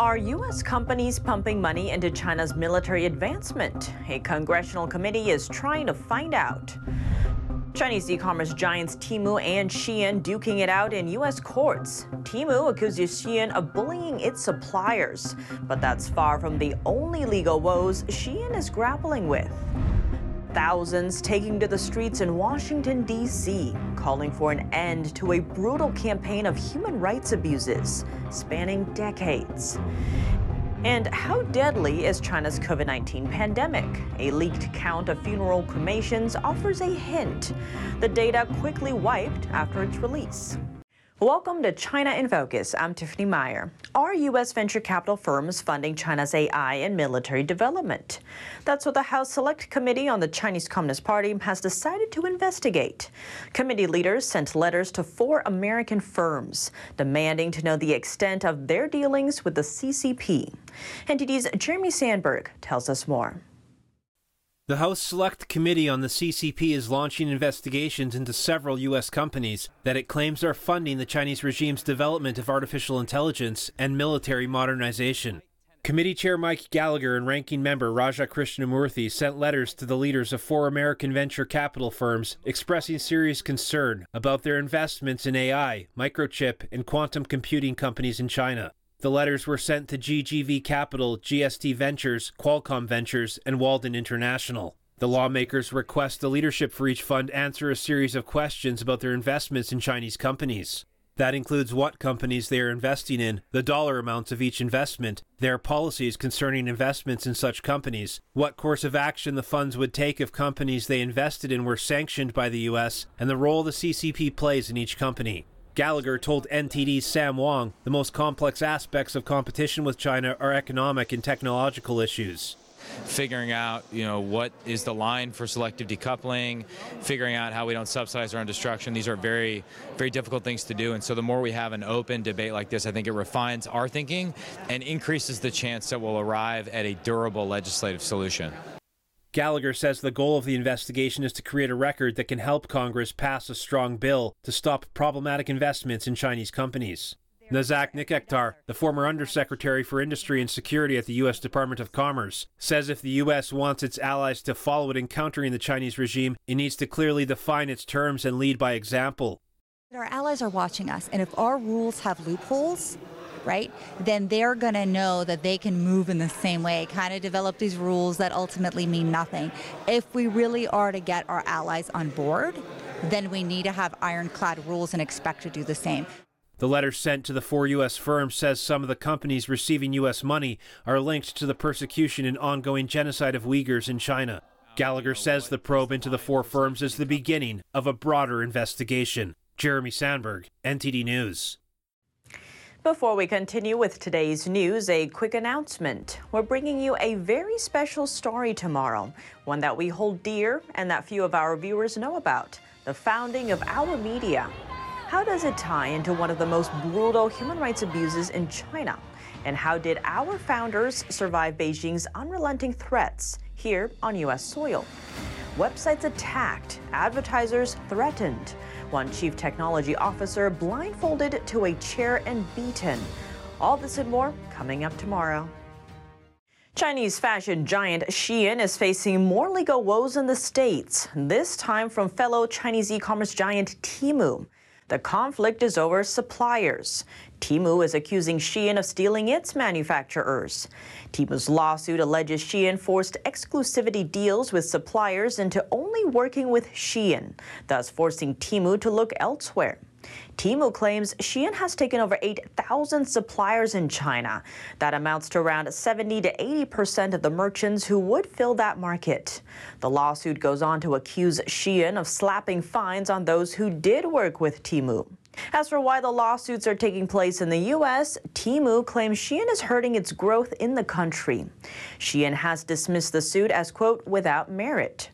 Are U.S. companies pumping money into China's military advancement? A congressional committee is trying to find out. Chinese e-commerce giants Temu and Shein duking it out in U.S. courts. Temu accuses Shein of bullying its suppliers, but that's far from the only legal woes Shein is grappling with. Thousands taking to the streets in Washington, D.C., calling for an end to a brutal campaign of human rights abuses spanning decades. And how deadly is China's COVID 19 pandemic? A leaked count of funeral cremations offers a hint. The data quickly wiped after its release. Welcome to China in Focus. I'm Tiffany Meier. Are U.S. venture capital firms funding China's AI and military development? That's what the House Select Committee on the Chinese Communist Party has decided to investigate. Committee leaders sent letters to four American firms demanding to know the extent of their dealings with the CCP. NTD's Jeremy Sandberg tells us more. The House Select Committee on the CCP is launching investigations into several U.S. companies that it claims are funding the Chinese regime's development of artificial intelligence and military modernization. Committee Chair Mike Gallagher and Ranking Member Raja Krishnamoorthi sent letters to the leaders of four American venture capital firms expressing serious concern about their investments in AI, microchip, and quantum computing companies in China. The letters were sent to GGV Capital, GSR Ventures, Qualcomm Ventures, and Walden International. The lawmakers request the leadership for each fund answer a series of questions about their investments in Chinese companies. That includes what companies they are investing in, the dollar amounts of each investment, their policies concerning investments in such companies, what course of action the funds would take if companies they invested in were sanctioned by the U.S., and the role the CCP plays in each company. Gallagher told NTD's Sam Wong the most complex aspects of competition with China are economic and technological issues figuring out, you know, what is the line for selective decoupling, figuring out how we don't subsidize our own destruction. These are very, very difficult things to do. And so the more we have an open debate like this, I think it refines our thinking and increases the chance that we'll arrive at a durable legislative solution. Gallagher says the goal of the investigation is to create a record that can help Congress pass a strong bill to stop problematic investments in Chinese companies. Nazak Nikakhtar, the former Undersecretary for Industry and Security at the U.S. Department of Commerce, says if the U.S. wants its allies to follow it in countering the Chinese regime, it needs to clearly define its terms and lead by example. Our allies are watching us, and if our rules have loopholes, right, then they're going to know that they can move in the same way, kind of develop these rules that ultimately mean nothing. If we really are to get our allies on board, then we need to have ironclad rules and expect to do the same. The letter sent to the four U.S. firms says some of the companies receiving U.S. money are linked to the persecution and ongoing genocide of Uyghurs in China. Gallagher says the probe into the four firms is the beginning of a broader investigation. Jeremy Sandberg, NTD News. Before we continue with today's news, a quick announcement. We're bringing you a very special story tomorrow, one that we hold dear and that few of our viewers know about the founding of our media. How does it tie into one of the most brutal human rights abuses in China? And how did our founders survive Beijing's unrelenting threats here on U.S. soil? Websites attacked, advertisers threatened one chief technology officer blindfolded to a chair and beaten. All this and more coming up tomorrow. Chinese fashion giant Shein is facing more legal woes in the States, this time from fellow Chinese e commerce giant Temu. The conflict is over suppliers. Temu is accusing Shein of stealing its manufacturers. Temu's lawsuit alleges Shein forced exclusivity deals with suppliers into only working with Shein, thus forcing Temu to look elsewhere. Temu claims Shein has taken over 8,000 suppliers in China. That amounts to around 70 to 80 percent of the merchants who would fill that market. The lawsuit goes on to accuse Shein of slapping fines on those who did work with Temu. As for why the lawsuits are taking place in the U.S., Temu claims Shein is hurting its growth in the country. Shein has dismissed the suit as, quote, without merit.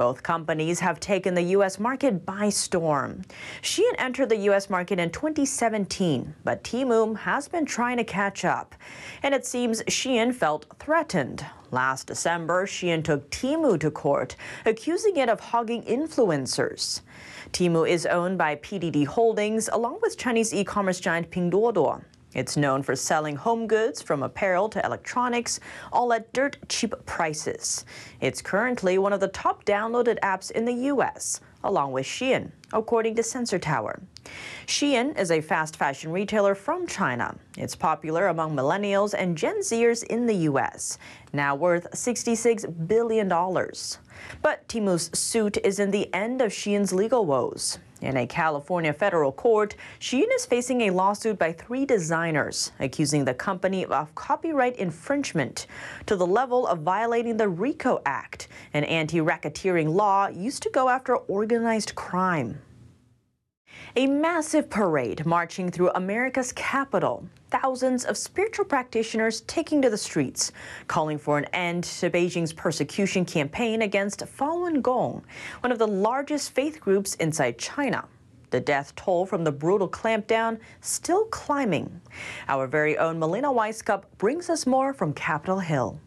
Both companies have taken the U.S. market by storm. Shein entered the U.S. market in 2017, but Temu has been trying to catch up. And it seems Shein felt threatened. Last December, Shein took Temu to court, accusing it of hogging influencers. Temu is owned by PDD Holdings along with Chinese e-commerce giant Pinduoduo. It's known for selling home goods from apparel to electronics, all at dirt cheap prices. It's currently one of the top downloaded apps in the U.S., along with Shein, according to Sensor Tower. Shein is a fast fashion retailer from China. It's popular among millennials and Gen Zers in the U.S., now worth $66 billion. But Temu's suit isn't the end of Shein's legal woes. In a California federal court, Shein is facing a lawsuit by three designers, accusing the company of copyright infringement to the level of violating the RICO Act, an anti racketeering law used to go after organized crime. A massive parade marching through America's capital. Thousands of spiritual practitioners taking to the streets, calling for an end to Beijing's persecution campaign against Falun Gong, one of the largest faith groups inside China. The death toll from the brutal clampdown still climbing. Our very own Melina Wisecup brings us more from Capitol Hill.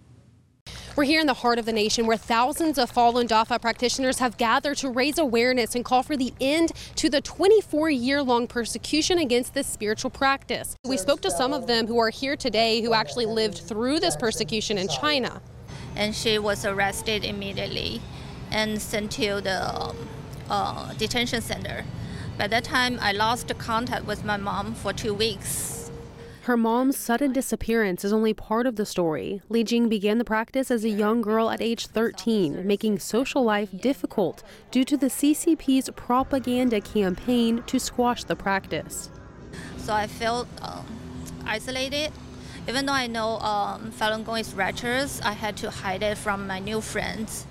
We're here in the heart of the nation where thousands of Falun Dafa practitioners have gathered to raise awareness and call for the end to the 24 year long persecution against this spiritual practice. We spoke to some of them who are here today who actually lived through this persecution in China. And she was arrested immediately and sent to the uh, detention center. By that time, I lost contact with my mom for two weeks. Her mom's sudden disappearance is only part of the story. Li Jing began the practice as a young girl at age 13, making social life difficult due to the CCP's propaganda campaign to squash the practice. So I felt um, isolated. Even though I know um, Falun Gong is righteous, I had to hide it from my new friends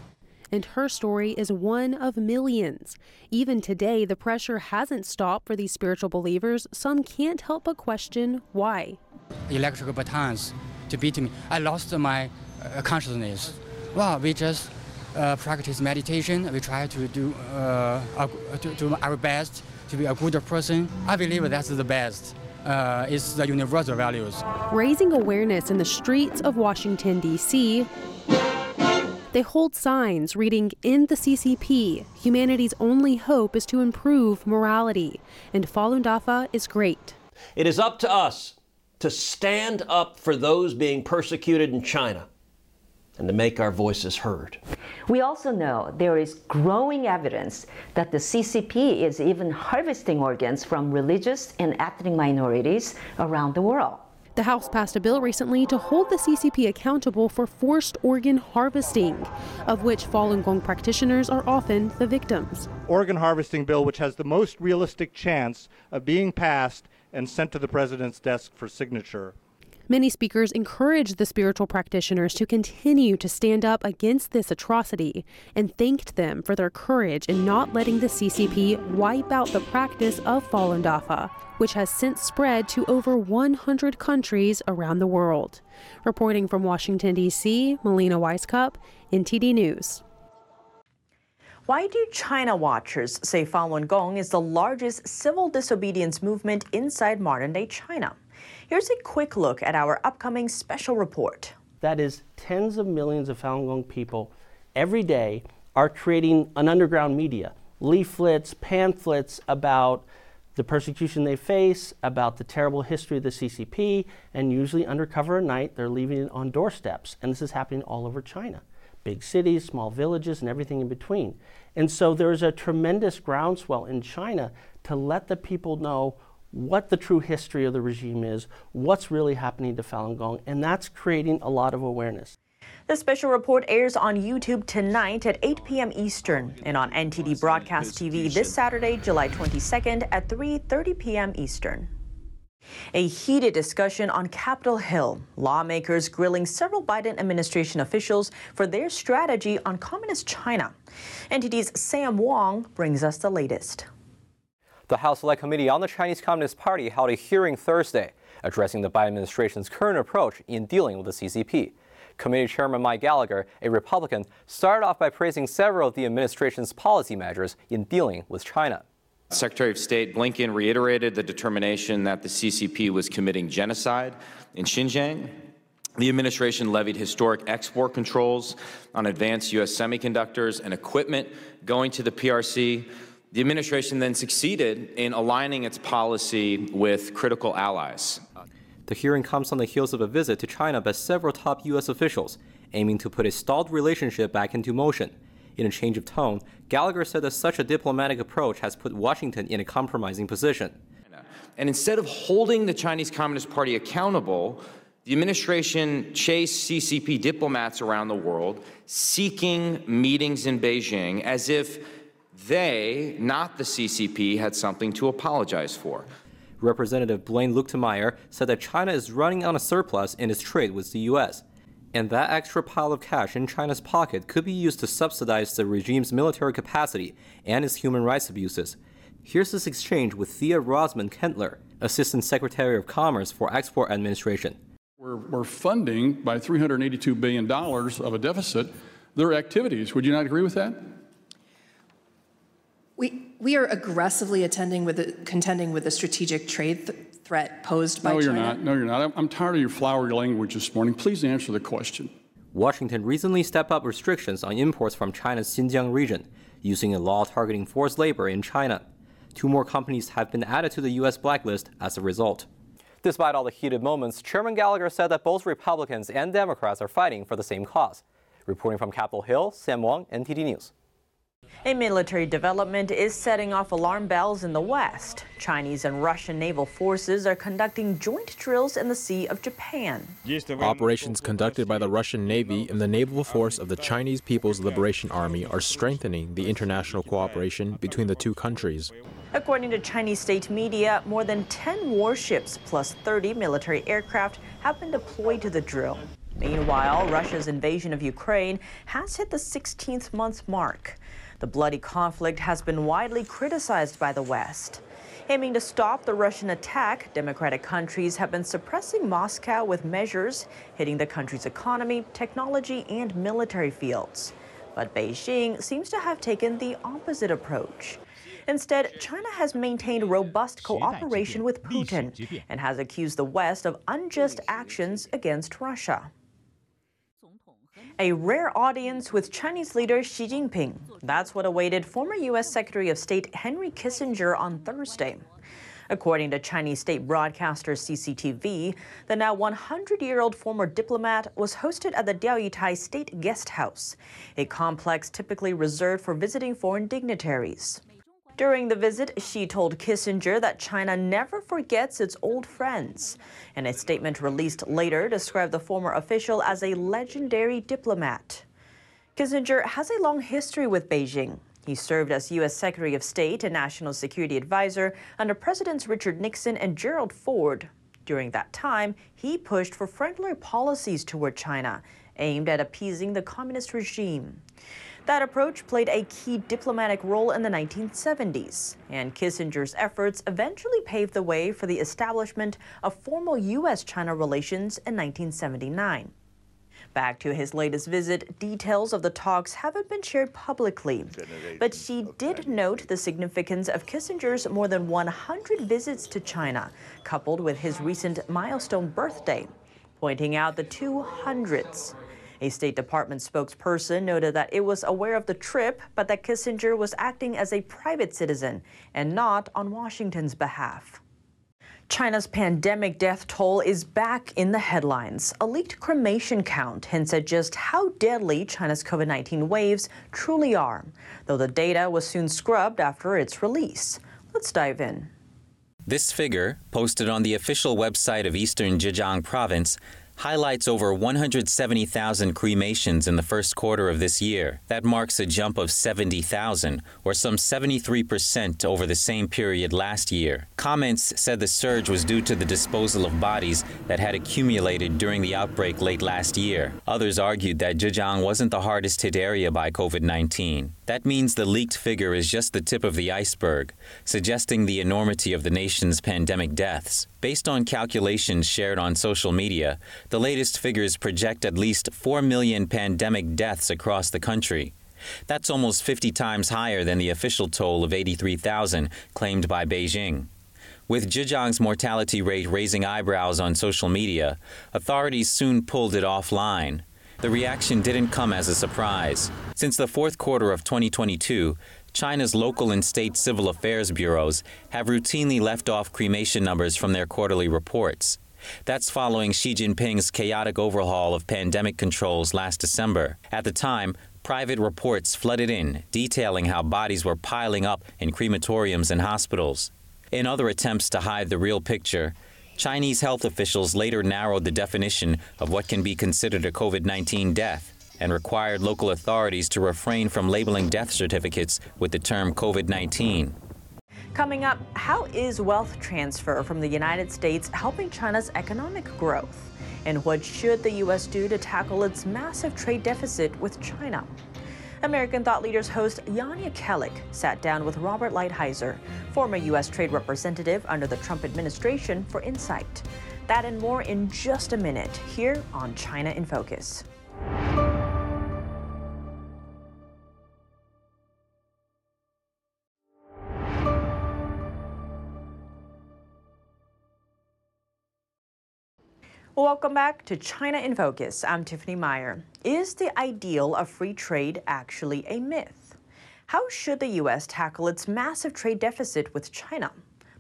and her story is one of millions. Even today, the pressure hasn't stopped for these spiritual believers. Some can't help but question why. Electrical batons to beat me. I lost my uh, consciousness. Well, we just uh, practice meditation. We try to do, uh, to do our best to be a good person. I believe that's the best. Uh, it's the universal values. Raising awareness in the streets of Washington, D.C. They hold signs reading, In the CCP, humanity's only hope is to improve morality. And Falun Dafa is great. It is up to us to stand up for those being persecuted in China and to make our voices heard. We also know there is growing evidence that the CCP is even harvesting organs from religious and ethnic minorities around the world. The House passed a bill recently to hold the CCP accountable for forced organ harvesting, of which Falun Gong practitioners are often the victims. Organ harvesting bill, which has the most realistic chance of being passed and sent to the president's desk for signature. Many speakers encouraged the spiritual practitioners to continue to stand up against this atrocity and thanked them for their courage in not letting the CCP wipe out the practice of Falun Dafa, which has since spread to over 100 countries around the world. Reporting from Washington, D.C., Melina Wisecup, NTD News. Why do China watchers say Falun Gong is the largest civil disobedience movement inside modern day China? Here's a quick look at our upcoming special report. That is, tens of millions of Falun Gong people every day are creating an underground media, leaflets, pamphlets about the persecution they face, about the terrible history of the CCP, and usually undercover at night, they're leaving it on doorsteps. And this is happening all over China big cities, small villages, and everything in between. And so there's a tremendous groundswell in China to let the people know what the true history of the regime is, what's really happening to Falun Gong, and that's creating a lot of awareness. The special report airs on YouTube tonight at 8 p.m. Eastern and on NTD Broadcast TV this Saturday, July 22nd at 3:30 p.m. Eastern. A heated discussion on Capitol Hill. Lawmakers grilling several Biden administration officials for their strategy on Communist China. NTD's Sam Wong brings us the latest. The House Select Committee on the Chinese Communist Party held a hearing Thursday addressing the Biden administration's current approach in dealing with the CCP. Committee Chairman Mike Gallagher, a Republican, started off by praising several of the administration's policy measures in dealing with China. Secretary of State Blinken reiterated the determination that the CCP was committing genocide in Xinjiang. The administration levied historic export controls on advanced U.S. semiconductors and equipment going to the PRC the administration then succeeded in aligning its policy with critical allies. The hearing comes on the heels of a visit to China by several top U.S. officials, aiming to put a stalled relationship back into motion. In a change of tone, Gallagher said that such a diplomatic approach has put Washington in a compromising position. And instead of holding the Chinese Communist Party accountable, the administration chased CCP diplomats around the world seeking meetings in Beijing as if they, not the CCP, had something to apologize for. Representative Blaine Luetkemeyer said that China is running on a surplus in its trade with the U.S., and that extra pile of cash in China's pocket could be used to subsidize the regime's military capacity and its human rights abuses. Here's this exchange with Thea Rozman Kendler, Assistant Secretary of Commerce for Export Administration. We're, we're funding by $382 billion of a deficit their activities. Would you not agree with that? We, we are aggressively attending with the, contending with the strategic trade th- threat posed by no, you're not. No, you're not. I'm, I'm tired of your flowery language this morning. Please answer the question. Washington recently stepped up restrictions on imports from China's Xinjiang region, using a law targeting forced labor in China. Two more companies have been added to the U.S. blacklist as a result. Despite all the heated moments, Chairman Gallagher said that both Republicans and Democrats are fighting for the same cause. Reporting from Capitol Hill, Sam Wong, NTD News. A military development is setting off alarm bells in the West. Chinese and Russian naval forces are conducting joint drills in the Sea of Japan. Operations conducted by the Russian Navy and the naval force of the Chinese People's Liberation Army are strengthening the international cooperation between the two countries. According to Chinese state media, more than 10 warships plus 30 military aircraft have been deployed to the drill. Meanwhile, Russia's invasion of Ukraine has hit the 16th month mark. The bloody conflict has been widely criticized by the West. Aiming to stop the Russian attack, democratic countries have been suppressing Moscow with measures hitting the country's economy, technology, and military fields. But Beijing seems to have taken the opposite approach. Instead, China has maintained robust cooperation with Putin and has accused the West of unjust actions against Russia. A rare audience with Chinese leader Xi Jinping. That's what awaited former U.S. Secretary of State Henry Kissinger on Thursday. According to Chinese state broadcaster CCTV, the now 100 year old former diplomat was hosted at the Diaoyutai State Guest House, a complex typically reserved for visiting foreign dignitaries. During the visit, Xi told Kissinger that China never forgets its old friends. And a statement released later described the former official as a legendary diplomat. Kissinger has a long history with Beijing. He served as U.S. Secretary of State and National Security Advisor under Presidents Richard Nixon and Gerald Ford. During that time, he pushed for friendlier policies toward China, aimed at appeasing the communist regime. That approach played a key diplomatic role in the 1970s, and Kissinger's efforts eventually paved the way for the establishment of formal U.S. China relations in 1979. Back to his latest visit, details of the talks haven't been shared publicly. But Xi did note the significance of Kissinger's more than 100 visits to China, coupled with his recent milestone birthday, pointing out the two hundreds. A State Department spokesperson noted that it was aware of the trip, but that Kissinger was acting as a private citizen and not on Washington's behalf. China's pandemic death toll is back in the headlines. A leaked cremation count hints at just how deadly China's COVID 19 waves truly are, though the data was soon scrubbed after its release. Let's dive in. This figure, posted on the official website of Eastern Zhejiang Province, highlights over 170,000 cremations in the first quarter of this year. That marks a jump of 70,000, or some 73% over the same period last year. Comments said the surge was due to the disposal of bodies that had accumulated during the outbreak late last year. Others argued that Zhejiang wasn't the hardest hit area by COVID 19. That means the leaked figure is just the tip of the iceberg, suggesting the enormity of the nation's pandemic deaths. Based on calculations shared on social media, the latest figures project at least 4 million pandemic deaths across the country. That's almost 50 times higher than the official toll of 83,000 claimed by Beijing. With Zhejiang's mortality rate raising eyebrows on social media, authorities soon pulled it offline. The reaction didn't come as a surprise. Since the fourth quarter of 2022, China's local and state civil affairs bureaus have routinely left off cremation numbers from their quarterly reports. That's following Xi Jinping's chaotic overhaul of pandemic controls last December. At the time, private reports flooded in detailing how bodies were piling up in crematoriums and hospitals. In other attempts to hide the real picture, Chinese health officials later narrowed the definition of what can be considered a COVID 19 death and required local authorities to refrain from labeling death certificates with the term COVID 19. Coming up, how is wealth transfer from the United States helping China's economic growth? And what should the U.S. do to tackle its massive trade deficit with China? American Thought Leaders host Jan Jekielek sat down with Robert Lighthizer, former U.S. Trade Representative under the Trump administration, for insight. That and more in just a minute here on China in Focus. Welcome back to China in Focus. I'm Tiffany Meier. Is the ideal of free trade actually a myth? How should the U.S. tackle its massive trade deficit with China?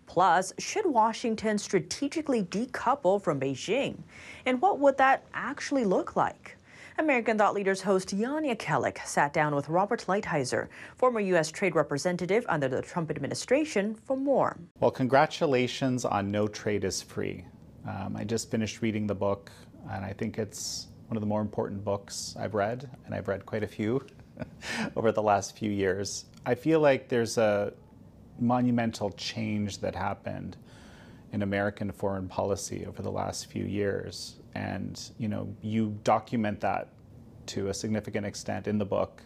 Plus, should Washington strategically decouple from Beijing? And what would that actually look like? American Thought Leaders host Jan Jekielek sat down with Robert Lighthizer, former U.S. Trade Representative under the Trump administration, for more. Well, congratulations on No Trade is Free. Um, I just finished reading the book, and I think it's one of the more important books I've read, and I've read quite a few over the last few years. I feel like there's a monumental change that happened in American foreign policy over the last few years, and you know you document that to a significant extent in the book.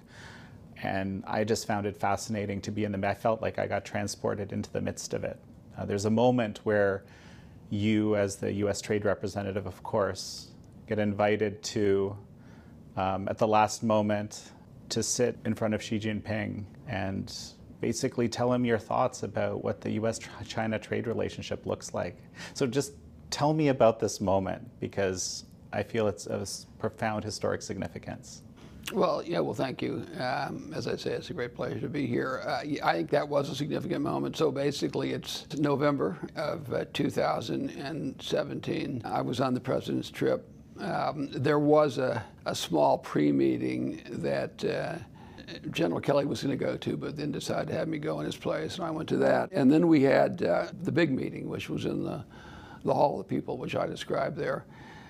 And I just found it fascinating to be in the. I felt like I got transported into the midst of it. Uh, there's a moment where you, as the US trade representative, of course, get invited to, um, at the last moment, to sit in front of Xi Jinping and basically tell him your thoughts about what the US China trade relationship looks like. So just tell me about this moment because I feel it's of profound historic significance. Well, yeah, well, thank you. Um, as I say, it's a great pleasure to be here. Uh, I think that was a significant moment. So basically, it's November of uh, 2017. I was on the president's trip. Um, there was a, a small pre meeting that uh, General Kelly was going to go to, but then decided to have me go in his place, and I went to that. And then we had uh, the big meeting, which was in the, the Hall of the People, which I described there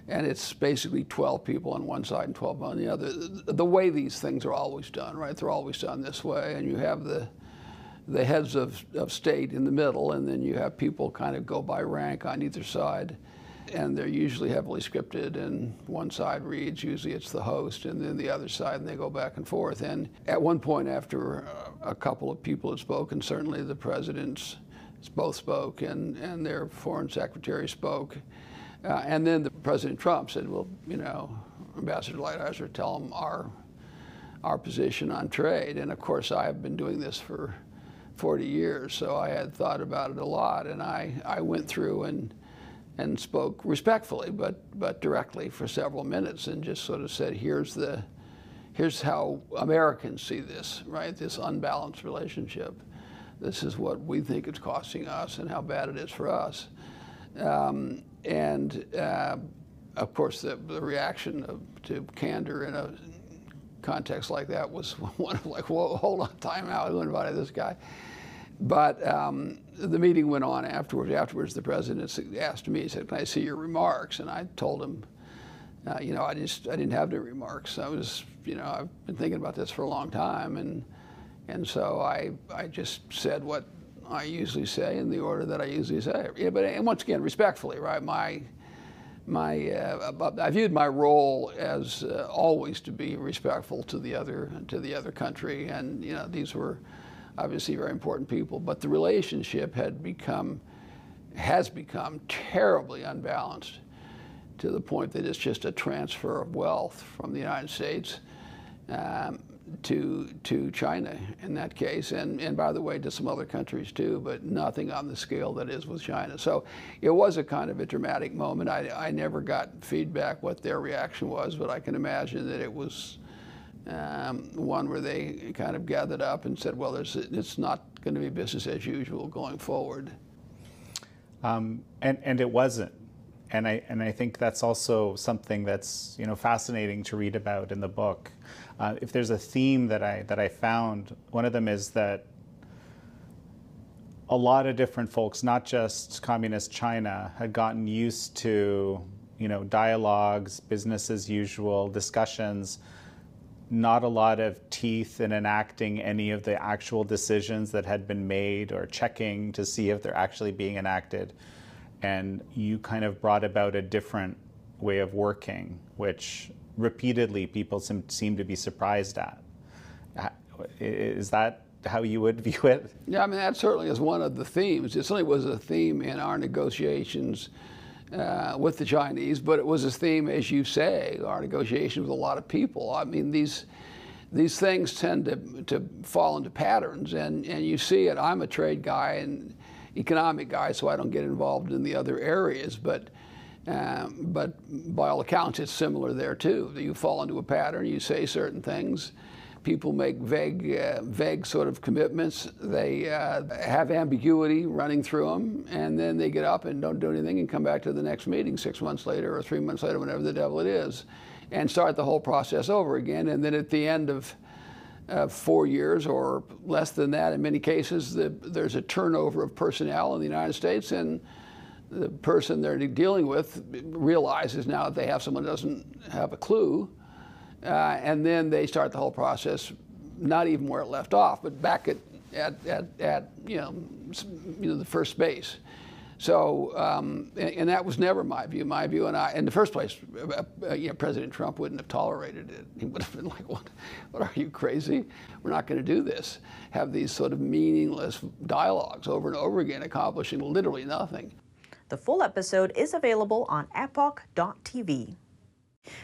and it's basically 12 people on one side and 12 on the other. The way these things are always done, right? They're always done this way, and you have the the heads of, of state in the middle, and then you have people kind of go by rank on either side, and they're usually heavily scripted. And one side reads, usually it's the host, and then the other side, and they go back and forth. And at one point, after uh, a couple of people had spoken, certainly the presidents both spoke, and, and their foreign secretary spoke uh, and then the President Trump said, well, you know, Ambassador Lighthizer, tell him our, our position on trade. And of course, I have been doing this for 40 years, so I had thought about it a lot. And I, I went through and, and spoke respectfully, but, but directly for several minutes and just sort of said, here's, the, here's how Americans see this, right? This unbalanced relationship. This is what we think it's costing us and how bad it is for us. Um, and uh, of course, the, the reaction of, to candor in a context like that was one of like, whoa, hold on, time out, who invited this guy? But um, the meeting went on afterwards. Afterwards, the president asked me, he said, can I see your remarks? And I told him, uh, you know, I just, I didn't have any remarks. I was, you know, I've been thinking about this for a long time. And, and so I, I just said what I usually say in the order that I usually say. Yeah, but and once again, respectfully, right? My my uh, I viewed my role as uh, always to be respectful to the other to the other country, and you know these were obviously very important people. But the relationship had become has become terribly unbalanced to the point that it's just a transfer of wealth from the United States. Um, to to China in that case, and and by the way, to some other countries too, but nothing on the scale that is with China. So it was a kind of a dramatic moment. I, I never got feedback what their reaction was, but I can imagine that it was um, one where they kind of gathered up and said, well, it's not going to be business as usual going forward. Um, and and it wasn't. And I and I think that's also something that's you know fascinating to read about in the book. Uh, if there's a theme that I that I found, one of them is that a lot of different folks, not just communist China, had gotten used to you know dialogues, business as usual, discussions. Not a lot of teeth in enacting any of the actual decisions that had been made or checking to see if they're actually being enacted and you kind of brought about a different way of working, which repeatedly people seem, to be surprised at. Is that how you would view it? Yeah, I mean, that certainly is one of the themes. It certainly was a theme in our negotiations uh, with the Chinese, but it was a theme, as you say, our negotiations with a lot of people. I mean, these these things tend to, to fall into patterns, and, and you see it. I'm a trade guy, and economic guy, so I don't get involved in the other areas. But um, but by all accounts, it's similar there too. You fall into a pattern. You say certain things. People make vague, uh, vague sort of commitments. They uh, have ambiguity running through them, and then they get up and don't do anything and come back to the next meeting six months later or three months later, whenever the devil it is, and start the whole process over again. And then at the end of uh, four years or less than that in many cases. The, there's a turnover of personnel in the United States, and the person they're dealing with realizes now that they have someone who doesn't have a clue, uh, and then they start the whole process, not even where it left off, but back at, at, at, at you, know, you know, the first base. So, um, and, and, that was never my view. My view, and I, in the first place, uh, uh, you know, President Trump wouldn't have tolerated it. He would have been like, "What? What are you crazy? We're not going to do this." Have these sort of meaningless dialogues over and over again, accomplishing literally nothing. The full episode is available on Epoch.tv.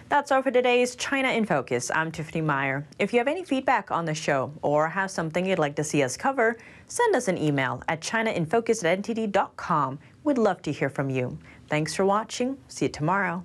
That's all for today's China in Focus. I'm Tiffany Meier. If you have any feedback on the show or have something you'd like to see us cover, send us an email at chinainfocus at ntd.com. We'd love to hear from you. Thanks for watching. See you tomorrow.